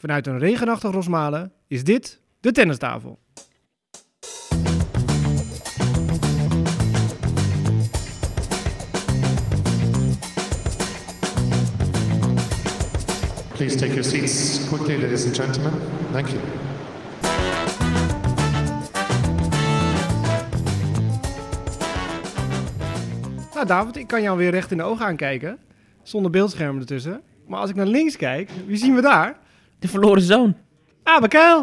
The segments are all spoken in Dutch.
Vanuit een regenachtig Rosmalen is dit de tennistafel. Please take your seats quickly, ladies and gentlemen. Thank you. Nou David, ik kan jou weer recht in de ogen aankijken. Zonder beeldscherm ertussen. Maar als ik naar links kijk, wie zien we daar? De verloren zoon. Ah!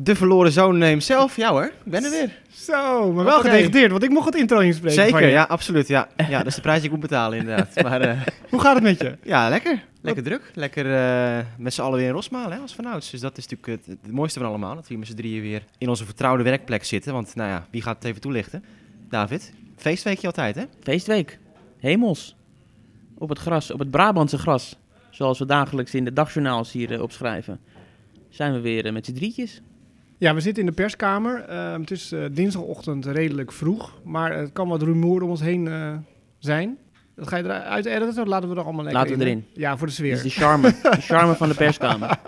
De verloren zoon neemt zelf. Ja hoor, ik ben er weer. Zo, maar wel gedegradeerd, want ik mocht het intro inspreken van Zeker, je. ja, absoluut. Ja. ja, dat is de prijs die ik moet betalen inderdaad. Maar eh, Hoe gaat het met je? ja, lekker. Lekker druk. Lekker eh, met z'n allen weer in Rosmalen, hè, als vanouds. Dus dat is natuurlijk het, het mooiste van allemaal. Dat we hier met z'n drieën weer in onze vertrouwde werkplek zitten. Want nou ja, wie gaat het even toelichten? David, feestweekje altijd hè? Feestweek. Hemels. Op het gras, op het Brabantse gras. Zoals we dagelijks in de dagjournaals hier eh, opschrijven. Zijn we weer eh, met z'n drietjes. Ja, we zitten in de perskamer. Ehm, het is eh, dinsdagochtend redelijk vroeg, maar het kan wat rumoer om ons heen eh, zijn. Dat ga je eruit editen of laten we er allemaal lekker Laten we in, erin. Ja, voor de Dat sfeer. is de charme. de charme van de perskamer.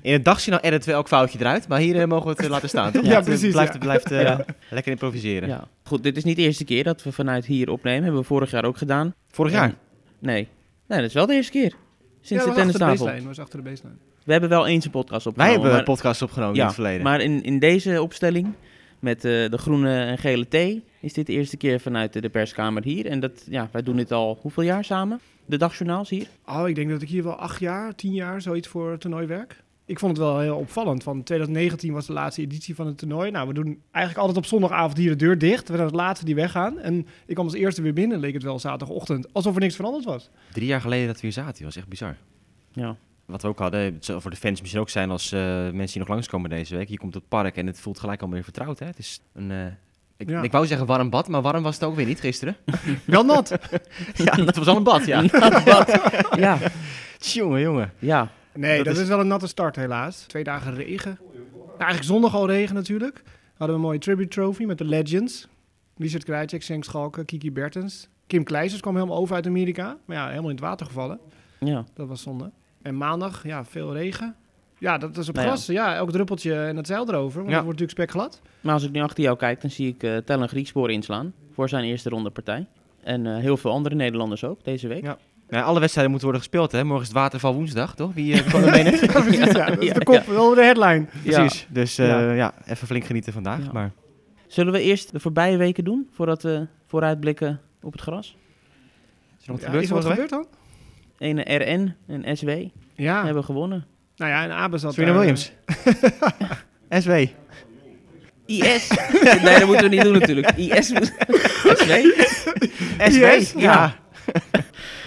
In het dagjournaal editen we elk foutje eruit. Maar hier mogen we het laten staan, toch? Ja, Het, precies, Blijft, ja. blijft Ja. lekker improviseren. Ja. Goed, dit is niet de eerste keer dat we vanuit hier opnemen. Hebben we vorig jaar ook gedaan. Vorig jaar? Nee. Nee, dat is wel de eerste keer. Sinds ja, de was achter de tennistafel. was achter de baseline. We hebben wel eens een podcast Wij opgenomen. hebben maar- podcasts opgenomen ja, in het verleden. Maar in, in deze opstelling, met eh, de groene en gele thee, is dit de eerste keer vanuit de, perskamer hier. En dat, ja, wij doen dit al hoeveel jaar samen? De dagjournaals hier? Oh, ik denk dat ik hier wel acht jaar, tien jaar zoiets voor het toernooi werk. Ik vond het wel heel opvallend. Van 2019 was de laatste editie van het toernooi. Nou, we doen eigenlijk altijd op zondagavond hier de deur dicht. We zijn het laatste die weggaan. En ik kwam als eerste weer binnen. Leek het wel zaterdagochtend. Alsof er niks veranderd was. Drie jaar geleden dat we hier zaten, dat was echt bizar. Ja. Wat we ook hadden, het zal voor de fans misschien ook zijn als eh, mensen die nog langskomen deze week. Je komt op het park en het voelt gelijk allemaal weer vertrouwd. Hè? Het is een, eh, ik, Ja. ik wou zeggen warm bad, maar warm was het ook weer niet gisteren. Wel nat. ja, het was al een bad, ja. ja, Jongen, jongen. ja. Nee, dat, Dat is... is- wel een natte start helaas. Twee dagen regen. Nou, eigenlijk zondag al regen natuurlijk. Hadden we een mooie tribute trophy met de legends. Richard Krajcek, Senk Schalken, Kiki Bertens. Kim Kleijsers kwam helemaal over uit Amerika. Maar ja, helemaal in het water gevallen. ja. Dat was zonde. En maandag, ja, veel regen. Ja, dat is op Nou ja. gras. Ja, elk druppeltje en het zeil erover. Want Ja. het wordt natuurlijk spekglad. Maar als ik nu achter jou kijk, dan zie ik eh Tellen Griekspoor inslaan voor zijn eerste ronde partij. En eh, heel veel andere Nederlanders ook deze week. Ja. Ja, alle wedstrijden moeten worden gespeeld, hè. Morgen is het waterval woensdag, toch? Wie uh, kwam er mee? Ja, precies. Ja, dat is de kop, wel de headline. Precies. Dus eh, Ja. ja. even flink genieten vandaag. Ja. Maar Zullen we eerst de voorbije weken doen, voordat we vooruitblikken op het gras? is er nog wat Ja, gebeurd is er wat gebeurd dan? Ene RN en SW Ja, hebben gewonnen. nou ja, en Abe zat Serena daar, Williams. SW. IS. nee, dat moeten we niet doen natuurlijk. IS. SW? SW? Yes, Ja.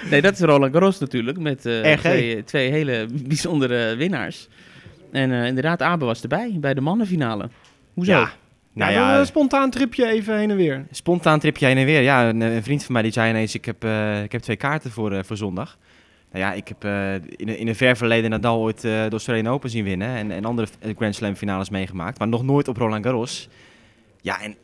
Nee, dat is Roland Garros natuurlijk, met eh, twee, twee hele bijzondere winnaars. En eh, inderdaad, Abe was erbij bij de mannenfinale. Hoezo? Ja. Nou ja, ja, een spontaan tripje even heen en weer. Spontaan tripje heen en weer. Ja, een, een vriend van mij die zei ineens, ik heb, eh, ik heb twee kaarten voor, eh, voor zondag. Nou ja, ik heb eh, in, een- in een ver verleden Nadal ooit eh, de Australian Open zien winnen. En, en andere eh, Grand Slam finales meegemaakt. Maar nog nooit op Roland Garros. Ja, en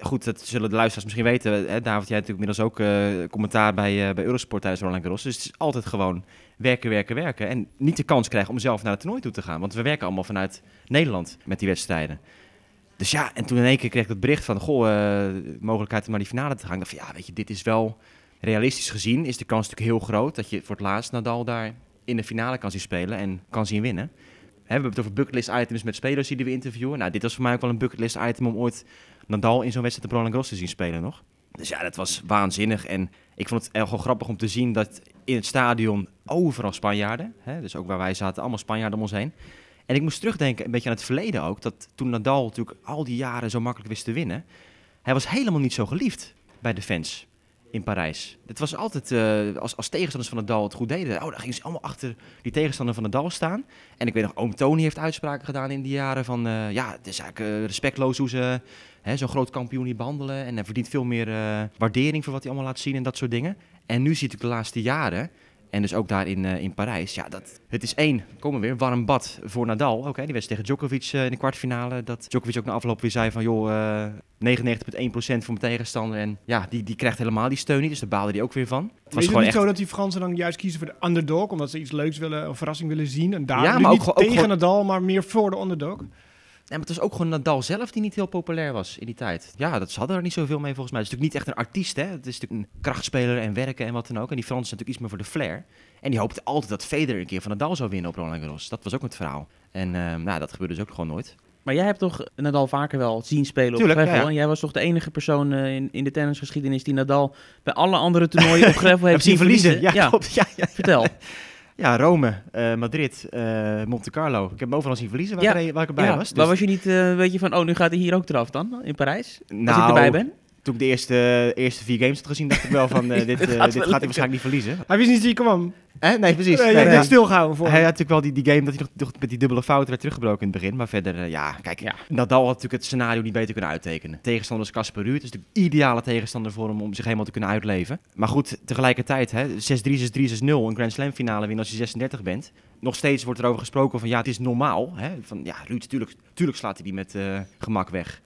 goed, dat zullen de luisteraars misschien weten. Hè, David, jij natuurlijk inmiddels ook eh, commentaar bij, eh, bij Eurosport tijdens Roland Garros. Dus het is altijd gewoon werken, werken, werken. En niet de kans krijgen om zelf naar het toernooi toe te gaan. Want we werken allemaal vanuit Nederland met die wedstrijden. Dus ja, en toen in één keer kreeg ik het bericht van, goh, eh, mogelijkheid om naar die finale te gaan. Dacht van, ja, weet je, dit is wel realistisch gezien, is de kans natuurlijk heel groot dat je voor het laatst Nadal daar in de finale kan zien spelen en kan zien winnen. We hebben het over bucketlist items met spelers die we interviewen. Nou, dit was voor mij ook wel een bucketlist item om ooit Nadal in zo'n wedstrijd op Roland Garros te zien spelen nog. Dus ja, dat was waanzinnig. En ik vond het gewoon grappig om te zien dat in het stadion overal Spanjaarden, hè, dus ook waar wij zaten, allemaal Spanjaarden om ons heen. En ik moest terugdenken, een beetje aan het verleden ook, dat toen Nadal natuurlijk al die jaren zo makkelijk wist te winnen, hij was helemaal niet zo geliefd bij de fans in Parijs. Het was altijd, eh, als, als tegenstanders van Nadal het goed deden, oh, dan gingen ze allemaal achter die tegenstander van Nadal staan. En ik weet nog, oom Tony heeft uitspraken gedaan in die jaren van, eh, ja, het is eigenlijk eh, respectloos hoe ze zo'n groot kampioen hier behandelen. En hij verdient veel meer waardering voor wat hij allemaal laat zien en dat soort dingen. En nu ziet ik de laatste jaren, en dus ook daar in, eh, in Parijs, ja, dat, het is één, komen we weer, warm bad voor Nadal. Oké, die wedstrijd tegen Djokovic eh, in de kwartfinale. Dat Djokovic ook na afloop weer zei van, joh, eh, 99,1% voor mijn tegenstander. En ja, die, die krijgt helemaal die steun niet, dus daar baalde hij ook weer van. Het Was was het niet echt... zo dat die Fransen dan juist kiezen voor de underdog, omdat ze iets leuks willen, een verrassing willen zien? En daar Ja, maar ook niet ook tegen gewoon- Nadal, maar meer voor de underdog. Maar het was ook gewoon Nadal zelf die niet heel populair was in die tijd. Ja, dat, ze hadden er niet zoveel mee volgens mij. Het is natuurlijk niet echt een artiest, hè. Het is natuurlijk een krachtspeler en werken en wat dan ook. En die Fransen zijn natuurlijk iets meer voor de flair. En die hoopte altijd dat Federer een keer van Nadal zou winnen op Roland Garros. Dat was ook het verhaal. En eh, nou, dat gebeurde dus ook gewoon nooit. Maar jij hebt toch Nadal vaker wel zien spelen op Tuurlijk, gravel? ja, ja. En jij was toch de enige persoon eh, in, in de tennisgeschiedenis die Nadal bij alle andere toernooien op gravel heeft zien verliezen? Ja, klopt. Ja, ja. Vertel. ja Rome, eh, Madrid, eh, Monte Carlo. Ik heb hem overal zien verliezen waar, Ja. ik, er- waar ik erbij Ja, was. Dus, Maar was je niet, eh, weet je van, oh, nu gaat hij hier ook eraf dan, in Parijs? Als nou, ik erbij ben? Toen ik de eerste, eerste vier games had gezien, dacht ik wel van, eh, dit, Dit eh, gaat dit gaat hij waarschijnlijk niet verliezen. Hij wist niet dat hij kwam. Eh? Nee, precies. Nee, Nee, jij nee. bent stilgehouden voor Hij had natuurlijk wel die, die game dat hij nog, nog met die dubbele fout werd teruggebroken in het begin. Maar verder, eh, ja, kijk, Ja. Nadal had natuurlijk het scenario niet beter kunnen uittekenen. Tegenstander is Casper Ruud. Het is natuurlijk de ideale tegenstander voor hem om zich helemaal te kunnen uitleven. Maar goed, tegelijkertijd, hè, 6-3, 6-3, 6-0, een Grand Slam finale winnen als je 36 bent. Nog steeds wordt er over gesproken van, ja, het is normaal. Hè? Van, ja, Ruud, tuurlijk, tuurlijk slaat hij die met eh, gemak weg.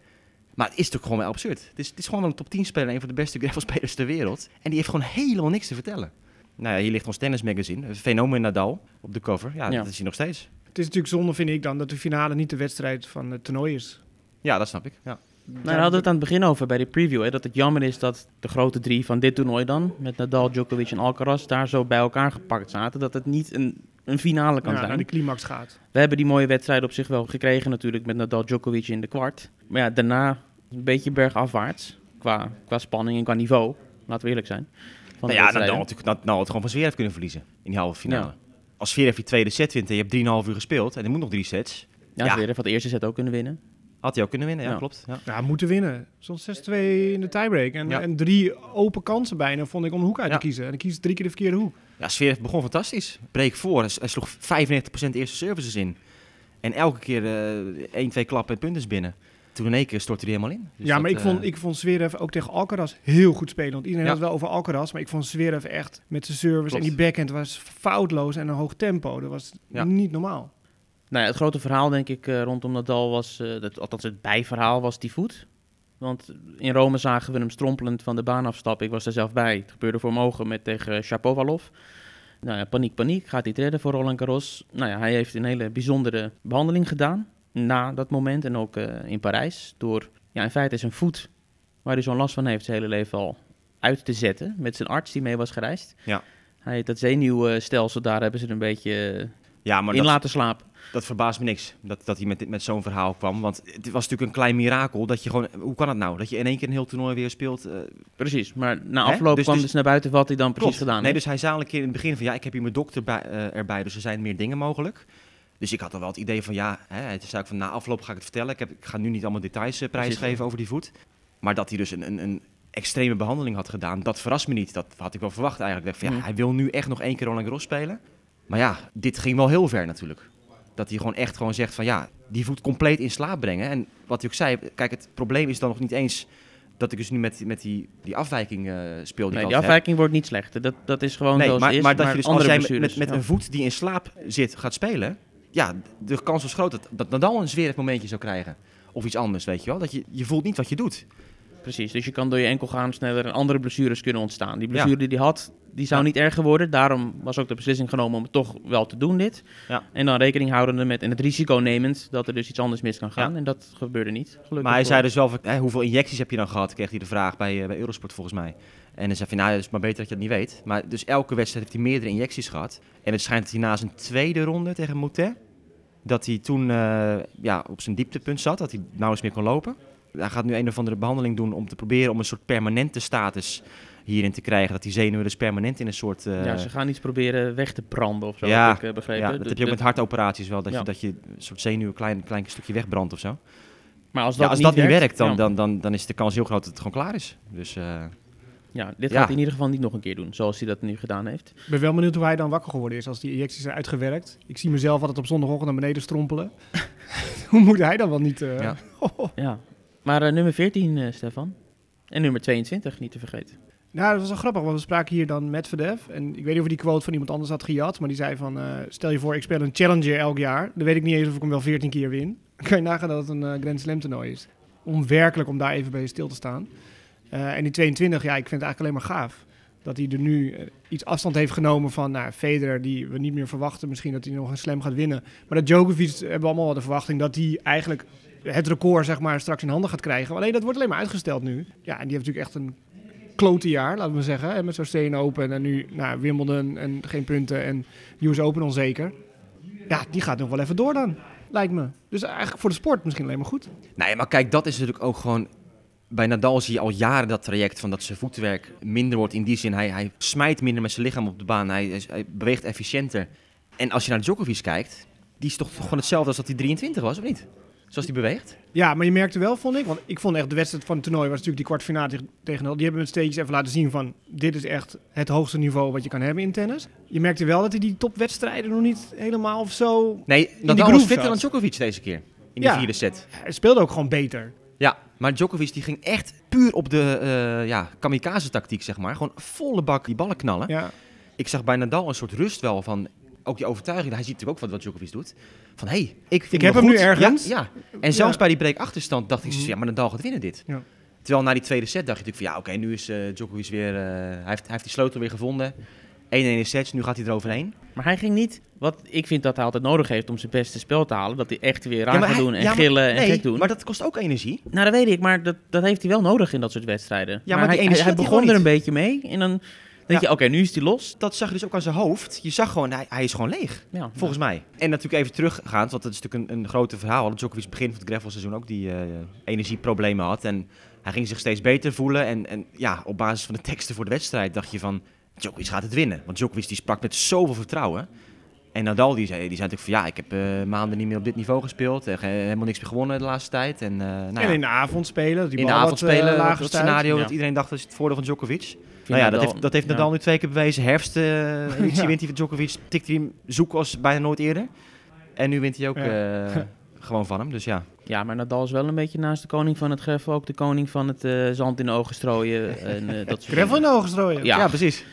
Maar het is natuurlijk gewoon wel absurd. Het is, het is gewoon wel een top 10 speler, een van de beste gravelspelers ter wereld. En die heeft gewoon helemaal niks te vertellen. Nou ja, hier ligt ons Tennis Magazine, een fenomeen Nadal, op de cover. Ja, Ja. dat is hij nog steeds. Het is natuurlijk zonde, vind ik dan, dat de finale niet de wedstrijd van het toernooi is. Ja, dat snap ik. Ja. Nou, daar hadden we het aan het begin over bij de preview. Hè, dat het jammer is dat de grote drie van dit toernooi dan, met Nadal, Djokovic en Alcaraz, daar zo bij elkaar gepakt zaten. Dat het niet een, een finale kan ja, zijn. naar de climax gaat. We hebben die mooie wedstrijd op zich wel gekregen natuurlijk met Nadal, Djokovic in de kwart. Maar ja, daarna een beetje bergafwaarts qua, qua spanning en qua niveau. Laten we eerlijk zijn. Van Nou ja. Nadal had natuurlijk Nadal had gewoon van Zverev kunnen verliezen in die halve finale. Ja. Als Zverev die tweede set wint en je hebt 3,5 uur gespeeld en er moet nog drie sets, Ja, Ja. Zverev had de eerste set ook kunnen winnen. had hij ook kunnen winnen. Ja, Ja. klopt. Ja. Ja, moeten winnen. Soms 6-2 in de tiebreak. En, Ja. en drie open kansen bijna vond ik om een hoek uit Ja. te kiezen. En dan kies drie keer de verkeerde hoek. Ja, Zverev begon fantastisch. Breek voor. Hij, sloeg 95% eerste services in. En elke keer eh 1, 2 klappen en punten is binnen. Toen in één keer stortte hij helemaal in. Dus ja, dat, maar ik eh, vond, ik vond Zverev ook tegen Alcaraz heel goed spelen. Want iedereen Ja. had het wel over Alcaraz. Maar ik vond Zverev echt met zijn service Klopt. en die backhand was foutloos en een hoog tempo. Dat was Ja. niet normaal. Nou ja, het grote verhaal denk ik eh, rondom Nadal was, eh, dat, althans het bijverhaal was die voet. Want in Rome zagen we hem strompelend van de baan afstappen. Ik was er zelf bij. Het gebeurde voor mijn ogen met tegen Shapovalov. Nou ja, paniek, paniek. Gaat hij het redden voor Roland Garros? Nou ja, hij heeft een hele bijzondere behandeling gedaan na dat moment. En ook eh, in Parijs. Door ja, in feite zijn voet, waar hij zo'n last van heeft zijn hele leven al, uit te zetten. Met zijn arts die mee was gereisd. Ja. Hij, dat zenuwstelsel, daar hebben ze een beetje Ja, maar in dat, laten slapen. Dat verbaast me niks. Dat, dat hij met, dit- met zo'n verhaal kwam. Want het was natuurlijk een klein mirakel. Dat je gewoon, hoe kan het nou? Dat je in één keer een heel toernooi weer speelt. eh, Precies, maar na afloop Dus- kwam dus- dus naar buiten wat hij dan precies Klopt. gedaan Nee, heeft. dus hij zei al een keer in het begin van ja, ik heb hier mijn dokter bij, eh, erbij, dus er zijn meer dingen mogelijk. Dus ik had al wel het idee van ja, hè, het is ook van na afloop ga ik het vertellen. Ik, heb, ik ga nu niet allemaal details eh, prijsgeven over die voet. Maar dat hij dus een, een, een extreme behandeling had gedaan, dat verrast me niet. Dat had ik wel verwacht eigenlijk. Van, ja, Mhm. hij wil nu echt nog één keer Roland Garros spelen. Maar ja, dit ging wel heel ver natuurlijk. Dat hij gewoon echt gewoon zegt van ja, die voet compleet in slaap brengen. En wat hij ook zei, kijk, het probleem is dan nog niet eens dat ik dus nu met, met die, die afwijking eh speel. Die Nee, die heb. afwijking wordt niet slechter. Dat, dat is gewoon Nee, zoals maar, is. maar dat je dus als andere jij met, met, ja. een voet die in slaap zit gaat spelen, ja, de kans is groot dat, dat Nadal een zwerig momentje zou krijgen. Of iets anders, weet je wel. Dat je, je voelt niet wat je doet. Precies, dus je kan door je enkel gaan sneller en andere blessures kunnen ontstaan. Die Ja. blessure die hij had, die zou Ja. niet erger worden. Daarom was ook de beslissing genomen om het toch wel te doen dit. Ja. En dan rekening houdende met en het risico nemend dat er dus iets anders mis kan gaan. En dat gebeurde niet, gelukkig. Maar hij voor- zei dus wel, hè, hoeveel injecties heb je dan gehad? Kreeg hij de vraag bij, eh, bij Eurosport volgens mij. En hij zei van, nou, het is maar beter dat je dat niet weet. Maar dus elke wedstrijd heeft hij meerdere injecties gehad. En het schijnt dat hij na zijn tweede ronde tegen Moutet, dat hij toen eh, ja, op zijn dieptepunt zat, dat hij nauwelijks meer kon lopen. Hij gaat nu een of andere behandeling doen om te proberen om een soort permanente status hierin te krijgen. Dat die zenuwen dus permanent in een soort... eh, ja, ze gaan iets proberen weg te branden of zo, Ja, heb ik eh, begrepen. ja, dat De- heb je ook de- met hartoperaties wel, dat, Ja. je, dat je een soort zenuw een klein, klein stukje wegbrandt of zo. Maar als dat, ja, als dat niet werkt, dan, ja. dan, dan, dan is de kans heel groot dat het gewoon klaar is. Dus eh, Ja, dit Ja. gaat hij in ieder geval niet nog een keer doen, zoals hij dat nu gedaan heeft. Ik ben wel benieuwd hoe hij dan wakker geworden is als die injecties zijn uitgewerkt. Ik zie mezelf altijd op zondagochtend naar beneden strompelen. hoe moet hij dan wel niet... eh, Ja. Ja. Maar eh, nummer 14, eh, Stefan. En nummer 22, niet te vergeten. Nou, dat was wel grappig, want we spraken hier dan met Verdef. En ik weet niet of die quote van iemand anders had gejat, maar die zei van... eh, stel je voor, ik speel een Challenger elk jaar. Dan weet ik niet eens of ik hem wel 14 keer win. Dan kan je nagaan dat het een Grand Slam toernooi is. onwerkelijk om daar even bij stil te staan. En die 22, ja, ik vind het eigenlijk alleen maar gaaf. Dat hij er nu iets afstand heeft genomen van nou, Federer, die we niet meer verwachten. Misschien dat hij nog een slam gaat winnen. Maar dat Djokovic, hebben we allemaal wel de verwachting dat hij eigenlijk het record zeg maar, straks in handen gaat krijgen. Alleen dat wordt alleen maar uitgesteld nu. Ja, en die heeft natuurlijk echt een klote jaar, laten we zeggen. Hè, met zo'n Steen Open en nu nou, Wimbledon en geen punten en US Open onzeker. Ja, die gaat nog wel even door dan, lijkt me. Dus eigenlijk voor de sport misschien alleen maar goed. Nee, maar kijk, dat is natuurlijk ook gewoon... Bij Nadal zie je al jaren dat traject van dat zijn voetwerk minder wordt. In die zin, hij, hij smijt minder met zijn lichaam op de baan. Hij, hij beweegt efficiënter. En als je naar Djokovic kijkt, die is toch gewoon hetzelfde als dat hij 23 was, of niet? Zoals hij beweegt. Ja, maar je merkte wel, vond ik, want ik vond echt de wedstrijd van het toernooi was natuurlijk die kwartfinale tegen- tegen. Die hebben met steekjes even laten zien van, dit is echt het hoogste niveau wat je kan hebben in tennis. Je merkte wel dat hij die topwedstrijden nog niet helemaal of zo... Nee, die Nadal was fitter zat. dan Djokovic deze keer. In de Ja. vierde set. Hij speelde ook gewoon beter. Ja, maar Djokovic die ging echt puur op de eh, ja, kamikaze-tactiek, zeg maar. Gewoon volle bak die ballen knallen. Ja, Ik zag bij Nadal een soort rust wel van... Ook die overtuiging, hij ziet natuurlijk ook wat, wat Djokovic doet. Van, hé, hey, ik, vind Ik heb me hem nu ergens. Ja, ja. En zelfs Ja. bij die break-achterstand dacht ik, Mhm. ja, maar Nadal gaat winnen dit. Ja. Terwijl na die tweede set dacht je natuurlijk van, ja, oké, nu is eh, Djokovic weer... eh, hij, heeft, hij heeft die sleutel weer gevonden. 1-1 in sets, nu gaat hij eroverheen. Maar hij ging niet, wat ik vind dat hij altijd nodig heeft om zijn beste spel te halen, dat hij echt weer raar Ja, maar gaat doen en ja, maar- gillen en nee, gek doen. maar dat kost ook energie. Nou, dat weet ik, maar dat, dat heeft hij wel nodig in dat soort wedstrijden. Ja, maar die hij, energie hij, begon er een beetje mee en dan denk je, oké, nu is hij los. Dat zag je dus ook aan zijn hoofd. Je zag gewoon, hij, hij is gewoon leeg. Volgens mij. En natuurlijk even teruggaand, want dat is natuurlijk een, een grote verhaal. Dat Djokovic begin van het gravelseizoen ook die eh, energieproblemen had. En hij ging zich steeds beter voelen. En, en ja, op basis van de teksten voor de wedstrijd dacht je van... Djokovic gaat het winnen. Want Djokovic die sprak met zoveel vertrouwen. En Nadal die zei, die zei natuurlijk van... Ja, ik heb eh, maanden niet meer op dit niveau gespeeld. Eh, helemaal niks meer gewonnen de laatste tijd. En, eh, nou en in de avond spelen. Die in de avond wat, spelen, dat scenario Ja. dat iedereen dacht dat is het voordeel van Djokovic. Nou ja, dat heeft, dat heeft ja. Nadal nu twee keer bewezen. Herfst eh editie Ja. wint hij van Djokovic. Tikt hij hem zoek als bijna nooit eerder. En nu wint hij ook Ja. eh, gewoon van hem. Dus ja. Ja, maar Nadal is wel een beetje naast de koning van het greffel ook de koning van het eh, zand in de ogen strooien. en, eh, dat soort Gravel in de ogen strooien. Ja. Ja, precies.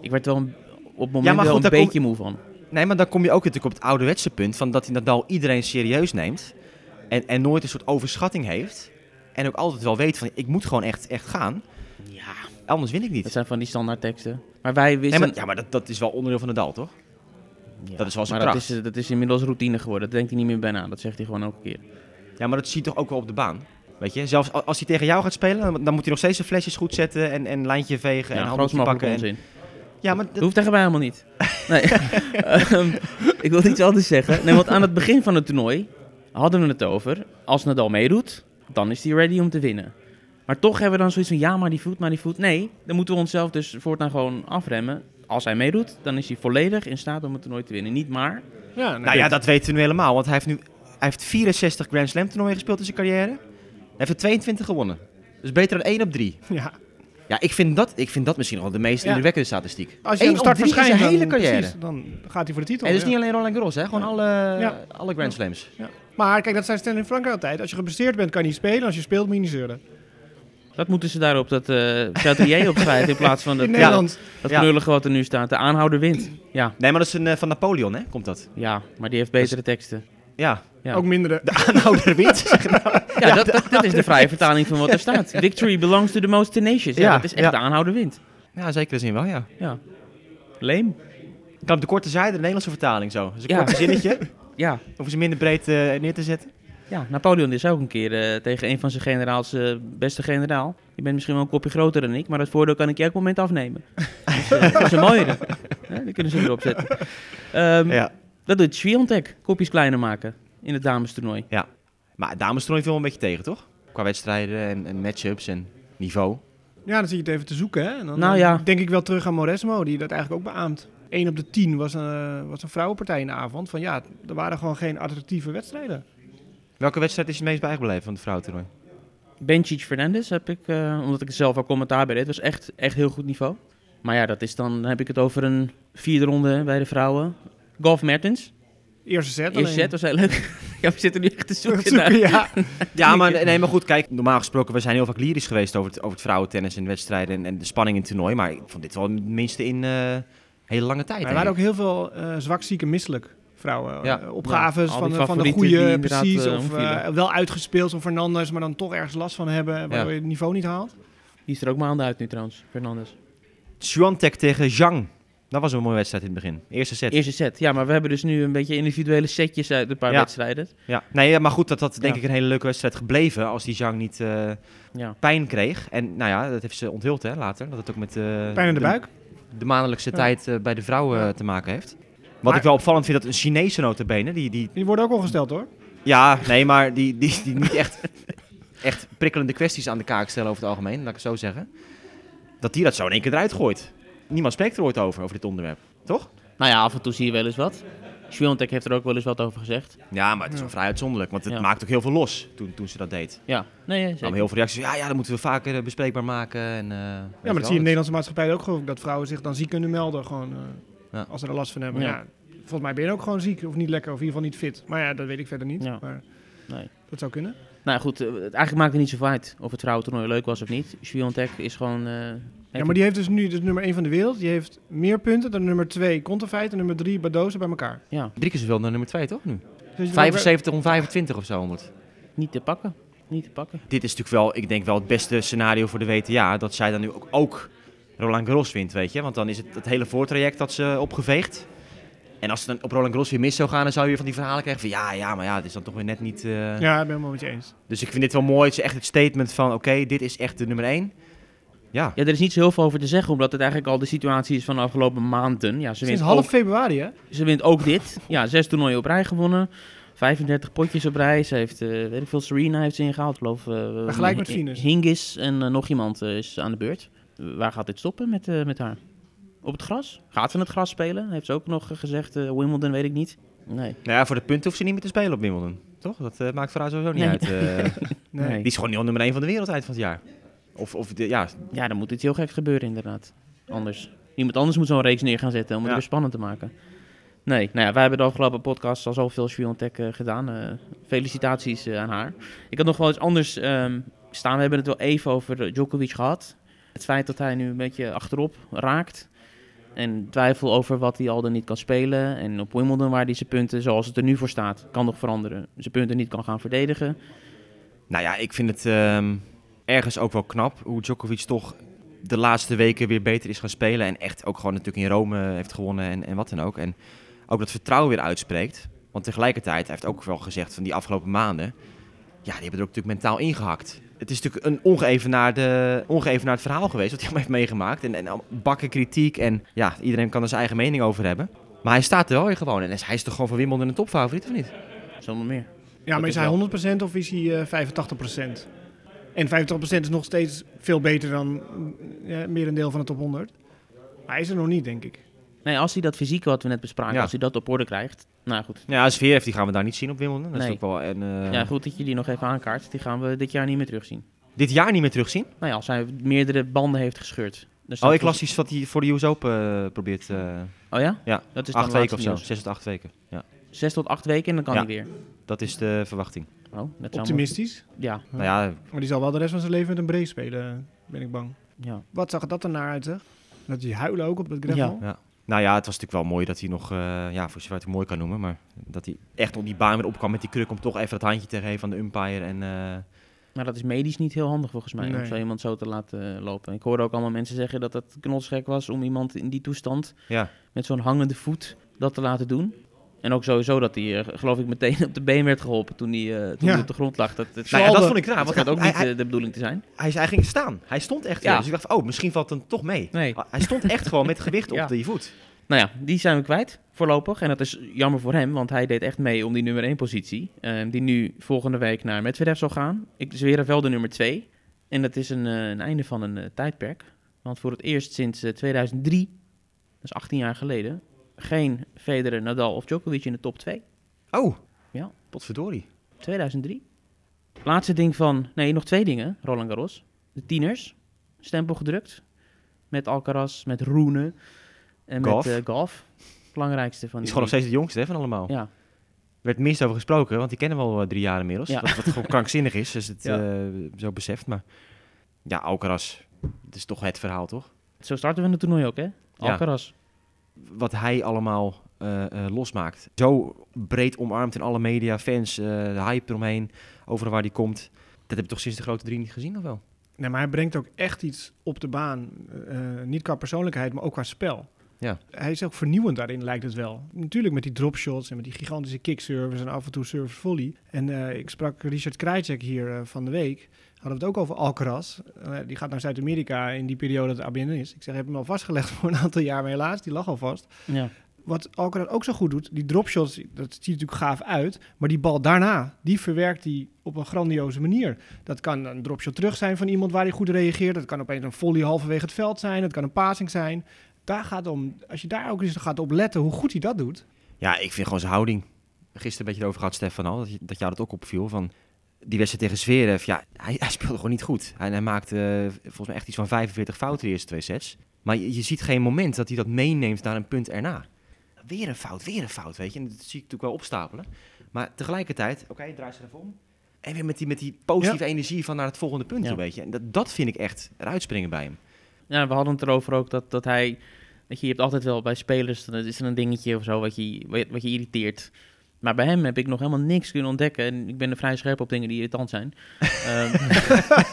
Ik werd wel een- op het moment Ja, maar wel goed, een kom- beetje moe van. Nee, maar dan kom je ook natuurlijk op het ouderwetse punt van dat hij Nadal iedereen serieus neemt. En, en nooit een soort overschatting heeft. En ook altijd wel weet van ik moet gewoon echt, echt gaan. Ja, Anders win ik niet. dat zijn van die standaard teksten. Maar wij Nee, wisten... maar, ja, maar dat, dat is wel onderdeel van Nadal, toch? Ja, dat is wel zijn maar dat kracht. is, eh, dat is inmiddels routine geworden. Dat denkt hij niet meer bij na. Dat zegt hij gewoon elke keer. Ja, maar dat zie je toch ook wel op de baan. Weet je, zelfs als hij tegen jou gaat spelen, dan, moet hij nog steeds zijn flesjes goed zetten en, en lijntje vegen en Ja, mogelijke pakken. En. Ja, maar Dat hoeft tegen mij helemaal niet. Nee. Ehm, ik wil iets anders zeggen. Nee, want aan het begin van het toernooi hadden we het over. Als Nadal meedoet, dan is hij ready om te winnen. Maar toch hebben we dan zoiets van, ja, maar die voet, maar die voet. Nee, dan moeten we onszelf dus voortaan gewoon afremmen. Als hij meedoet, dan is hij volledig in staat om het toernooi te winnen. Niet maar. Ja, nou ja, dat weten we nu helemaal. Want hij heeft nu hij heeft 64 Grand Slam toernooien gespeeld in zijn carrière. Hij heeft er 22 gewonnen. Dus beter dan 1 op 3. ja. Ja, ik vind dat, ik vind dat misschien wel de meest Ja. indrukwekkende statistiek. Als je Eén de start verschijnt, zijn hele dan, carrière. precies, dan gaat hij voor de titel. En dus ja. niet alleen Roland Garros, hè? gewoon alle, Ja. alle Grand Slams. Ja. Maar kijk, dat zijn Stan in Frankrijk altijd. Als je geblesseerd bent, kan je niet spelen. Als je speelt, moet je niet zeuren. Dat moeten ze daarop dat eh Chatrier opschrijven in plaats van In dat, Nederland. dat Ja. knullige wat er nu staat. De aanhouder wint. Ja, Nee, maar dat is een, eh, van Napoleon, hè? Komt dat? ja, maar die heeft betere teksten. Ja. Ja. Ook mindere. De aanhouder wint. nou. Ja, dat, dat, dat is de vrije vertaling van wat er staat. Victory belongs to the most tenacious. Ja, Ja, dat is echt ja. de aanhouder wint. Ja, zeker zin wel, ja. Ja. Leem. Ik kan op de korte zijde de Nederlandse vertaling zo. Dus een Ja. korte zinnetje, Ja, of ze minder breed eh, neer te zetten. ja, Napoleon is ook een keer eh, tegen een van zijn generaals, eh, beste generaal. Je bent misschien wel een kopje groter dan ik, maar dat voordeel kan ik je elk moment afnemen. Dat is een mooie. Ja, die kunnen ze erop zetten. Ehm, Ja. Dat doet Sviontek, kopjes kleiner maken in het damestoernooi. Maar damestoernooi viel wel een beetje tegen, toch? Qua wedstrijden en, en matchups en niveau. Ja, dan zie je het even te zoeken. Hè? En dan Nou eh, ja. denk ik wel terug aan Moresmo, die dat eigenlijk ook beaamt. 1 op de 10 was een, was een vrouwenpartij in de avond. Van ja, er waren gewoon geen attractieve wedstrijden. Welke wedstrijd is je het meest bijgebleven van het vrouwentoernooi? Bencic Fernandez heb ik, eh, omdat ik er zelf al commentaar bij deed, was echt, echt heel goed niveau. Maar ja, dat is dan, dan heb ik het over een vierde ronde bij de vrouwen. Golf Mertens. Eerste set Eerste set was heel leuk. ja, we zitten nu echt te zoeken naar... Zoeken, ja. Ja, maar, nee, maar goed, kijk, normaal gesproken, we zijn heel vaak lyrisch geweest over het, over het vrouwentennis en wedstrijden en, en de spanning in het toernooi. Maar ik vond dit wel het minste in eh hele lange tijd. Maar er waren ook heel veel eh zwak, ziek en misselijk vrouwen. Ja. Eh, opgaves Ja, van, de- van de goede, precies. eh, of eh, wel uitgespeeld van Fernandes, maar dan toch ergens last van hebben, waardoor Ja. je het niveau niet haalt. Die is er ook maanden uit nu trouwens, Fernandes. Swiatek tegen Zhang. Dat was een mooie wedstrijd in het begin. Eerste set. Eerste set. Ja, maar we hebben dus nu een beetje individuele setjes uit een paar Ja. wedstrijden. Ja. Nee, ja, maar goed, dat had denk Ja. ik een hele leuke wedstrijd gebleven als die Zhang niet eh, Ja. pijn kreeg. En nou ja, dat heeft ze onthuld hè, later. Dat het ook met eh, Pijn in de buik. de maandelijkse Ja. tijd eh, bij de vrouwen Ja. te maken heeft. Wat Maar- ik wel opvallend vind, dat een Chinese notabene, die, die Die worden ook al gesteld hoor. Ja, nee, maar die, die, die niet echt, echt prikkelende kwesties aan de kaak stellen over het algemeen, laat ik het zo zeggen. Dat die dat zo in één keer eruit gooit. Niemand spreekt er ooit over, over dit onderwerp. Toch? Nou ja, af en toe zie je wel eens wat. Swiatek heeft er ook wel eens wat over gezegd. Ja, maar het is Ja. wel vrij uitzonderlijk, want het Ja. maakt ook heel veel los toen, toen ze dat deed. Ja, nee, Er zeker. kwamen heel veel reacties van, ja, ja, dat moeten we vaker eh, bespreekbaar maken. En, eh, Ja, maar dat zie je in de. Nederlandse maatschappij ook gewoon. Dat vrouwen zich dan ziek kunnen melden. Gewoon, eh, Ja. Als ze er last van hebben. Ja. Ja. Volgens mij ben je ook gewoon ziek of niet lekker of in ieder geval niet fit. Maar ja, dat weet ik verder niet. Ja. Maar Nee. dat zou kunnen. Nou goed, eh, het- eigenlijk maakt het niet zo uit of het vrouwentoernooi leuk was of niet. Swiatek is gewoon... eh, Ja, maar die heeft dus nu de nummer 1 van de wereld. Die heeft meer punten dan nummer 2 Kontefeit en nummer 3 Badoza bij elkaar. Ja, Drie keer zoveel dan nummer twee, toch? Nu? Dus je 75 om 25 of zo. Moet. niet te pakken. Niet te pakken. Dit is natuurlijk wel, ik denk wel het beste scenario voor de WTA. Dat zij dan nu ook, ook Roland Garros wint, weet je. Want dan is het het hele voortraject dat ze opgeveegd. En als ze dan op Roland Garros weer mis zou gaan, dan zou je weer van die verhalen krijgen van ja, ja, maar ja, het is dan toch weer net niet... eh, Ja, ik ben het helemaal met je eens. Dus ik vind dit wel mooi. Het is echt het statement van oké, dit is echt de nummer één. Ja, Ja, er is niet zo heel veel over te zeggen, omdat het eigenlijk al de situatie is van de afgelopen maanden. Ja, ze wint, Sinds half ook, februari, hè? ze wint ook dit. Ja, zes toernooien op rij gewonnen. 35 potjes op rij. Ze heeft, eh, weet ik veel, Serena heeft ze ingehaald. Ik geloof, eh, gelijk met Venus. Hingis en nog iemand is aan de beurt. Waar gaat dit stoppen met, eh, met haar? Op het gras? Gaat ze het gras spelen? Heeft ze ook nog gezegd. eh, Wimbledon weet ik niet. Nee. nou ja, voor de punten hoeft ze niet meer te spelen op Wimbledon. Toch? Dat eh, maakt voor haar sowieso niet Nee. uit. eh. Nee. Die is gewoon niet nummer één van de wereld eind van het jaar. Of, of de, ja, Ja, dan moet iets heel geks gebeuren inderdaad. Anders. Iemand anders moet zo'n reeks neer gaan zetten om het Ja. weer spannend te maken. Nee, nou ja, wij hebben de afgelopen podcast al zoveel Swiatek eh gedaan. Felicitaties aan haar. Ik had nog wel iets anders ehm, staan. We hebben het wel even over Djokovic gehad. Het feit dat hij nu een beetje achterop raakt. En twijfel over wat hij al dan niet kan spelen. En op Wimbledon waar hij zijn punten, zoals het er nu voor staat, kan nog veranderen. Zijn punten niet kan gaan verdedigen. Nou ja, ik vind het ehm, ergens ook wel knap hoe Djokovic toch de laatste weken weer beter is gaan spelen. En echt ook gewoon natuurlijk in Rome heeft gewonnen en, en wat dan ook. En ook dat vertrouwen weer uitspreekt. Want tegelijkertijd, hij heeft ook wel gezegd van die afgelopen maanden... Ja, die hebben er ook natuurlijk mentaal ingehakt. Het is natuurlijk een ongeëvenaarde, ongeëvenaard verhaal geweest wat hij allemaal heeft meegemaakt. En, en bakken kritiek en ja, iedereen kan er zijn eigen mening over hebben. Maar hij staat er wel weer gewoon. En hij is toch gewoon van Wimbledon een topfavoriet of niet? Zonder meer. Ja, maar is is hij wel- 100% of is hij eh 85%? En 85% is nog steeds veel beter dan mm, ja, merendeel van de top 100. Maar hij is er nog niet, denk ik. Nee, als hij dat fysieke wat we net bespraken, Ja. als hij dat op orde krijgt. Nou goed, Ja, als heeft die gaan we daar niet zien op Wimbledon. Dat Nee. is ook wel een, eh, Ja, goed dat je die nog even aankaart. Die gaan we dit jaar niet meer terugzien. dit jaar niet meer terugzien. Nou ja, als hij meerdere banden heeft gescheurd. Dus Oh, dat ik las iets wat hij voor de US Open eh, probeert. eh, Oh ja? Ja, Dat is acht weken of zo. nieuws. Zes tot acht weken. Ja, Zes tot acht weken en dan kan Ja. hij weer. dat is de verwachting. Oh, dat Optimistisch. maar- Ja, Nou ja, Maar die zal wel de rest van zijn leven met een brace spelen, ben ik bang. ja. Wat zag het dat er naar uit, zeg? Dat hij huilen ook op het gravel? Ja. Nou ja, het was natuurlijk wel mooi dat hij nog, eh, ja, voor zover het mooi kan noemen, maar dat hij echt op die baan weer opkwam met die kruk om toch even dat handje te geven aan de umpire. En eh, Maar dat is medisch niet heel handig volgens mij, om zo iemand zo te laten eh, lopen. Ik hoorde ook allemaal mensen zeggen dat het knotsgek was om iemand in die toestand ja, met zo'n hangende voet dat te laten doen. En ook sowieso dat hij, eh, geloof ik, meteen op de been werd geholpen toen hij, eh, toen Ja. hij op de grond lag. Dat, dat, nou ja, dat Zalde. vond ik raar. dat gaat ook hij, niet hij, eh, de bedoeling te zijn. hij, hij ging staan. Hij stond echt. Ja. weer. Dus ik dacht, oh, misschien valt het toch mee. Nee. Hij stond echt gewoon met gewicht op die voet. Nou ja, die zijn we kwijt voorlopig. En dat is jammer voor hem, want hij deed echt mee om die nummer 1 positie. die nu volgende week naar Medvedev zal gaan. Ik zweer wel de nummer 2. En dat is een, een einde van een tijdperk. Want voor het eerst sinds eh, 2003, dat is 18 jaar geleden, geen Federer, Nadal of Djokovic in de top 2. Oh, Ja. potverdorie. 2003. Laatste ding van, nee, nog twee dingen, Roland Garros. De tieners, stempel gedrukt. Met Alcaraz, met Roene en Golf. met eh, golf. Belangrijkste van Die is gewoon nog steeds de jongste hè, van allemaal. Ja, Er werd minst over gesproken, want die kennen we al eh, drie jaar inmiddels. Ja. Wat, wat gewoon krankzinnig is, als het Ja. eh, zo beseft. Maar ja, Alcaraz, het is toch het verhaal, toch? zo starten we het toernooi ook, hè? Alcaraz. Wat hij allemaal eh, eh, losmaakt. Zo breed omarmd in alle media, fans, eh, de hype eromheen, overal waar hij komt. Dat heb je toch sinds de grote drie niet gezien of wel? Nee, maar hij brengt ook echt iets op de baan. Niet qua persoonlijkheid, maar ook qua spel. Ja. Hij is ook vernieuwend daarin, lijkt het wel. Natuurlijk met die dropshots en met die gigantische kickservice en af en toe service volley. En ik sprak Richard Krajcek hier van de week. Hadden we het ook over Alcaraz. Eh, die gaat naar Zuid-Amerika in die periode dat ABN is. Ik zeg, heb hem al vastgelegd voor een aantal jaar, maar helaas, die lag al vast. Ja. Wat Alcaraz ook zo goed doet, die dropshots, dat ziet er natuurlijk gaaf uit. Maar die bal daarna, die verwerkt hij op een grandioze manier. Dat kan een dropshot terug zijn van iemand waar hij goed reageert. Dat kan opeens een volley halverwege het veld zijn. Dat kan een passing zijn. Daar gaat om, als je daar ook eens gaat op letten hoe goed hij dat doet. Ja, ik vind gewoon zijn houding. Gisteren een beetje erover gehad, Stefan, al, dat, je, dat jou dat ook opviel. Van die wedstrijd tegen Zverev, ja, hij, hij speelde gewoon niet goed. Hij, hij maakte eh, volgens mij echt iets van 45 fouten de eerste twee sets. Maar je, je ziet geen moment dat hij dat meeneemt naar een punt erna. Weer een fout, weer een fout, weet je. En dat zie ik natuurlijk wel opstapelen. Maar tegelijkertijd, oké, draai ze even om. En weer met die, met die positieve energie van naar het volgende punt Ja. toe, weet je. En dat, dat vind ik echt eruit springen bij hem. Ja, we hadden het erover ook dat, dat hij... Weet je, je hebt altijd wel bij spelers, dan is er een dingetje of zo wat je, wat je irriteert. Maar bij hem heb ik nog helemaal niks kunnen ontdekken. En ik ben er vrij scherp op dingen die irritant zijn. Ehm,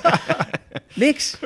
niks.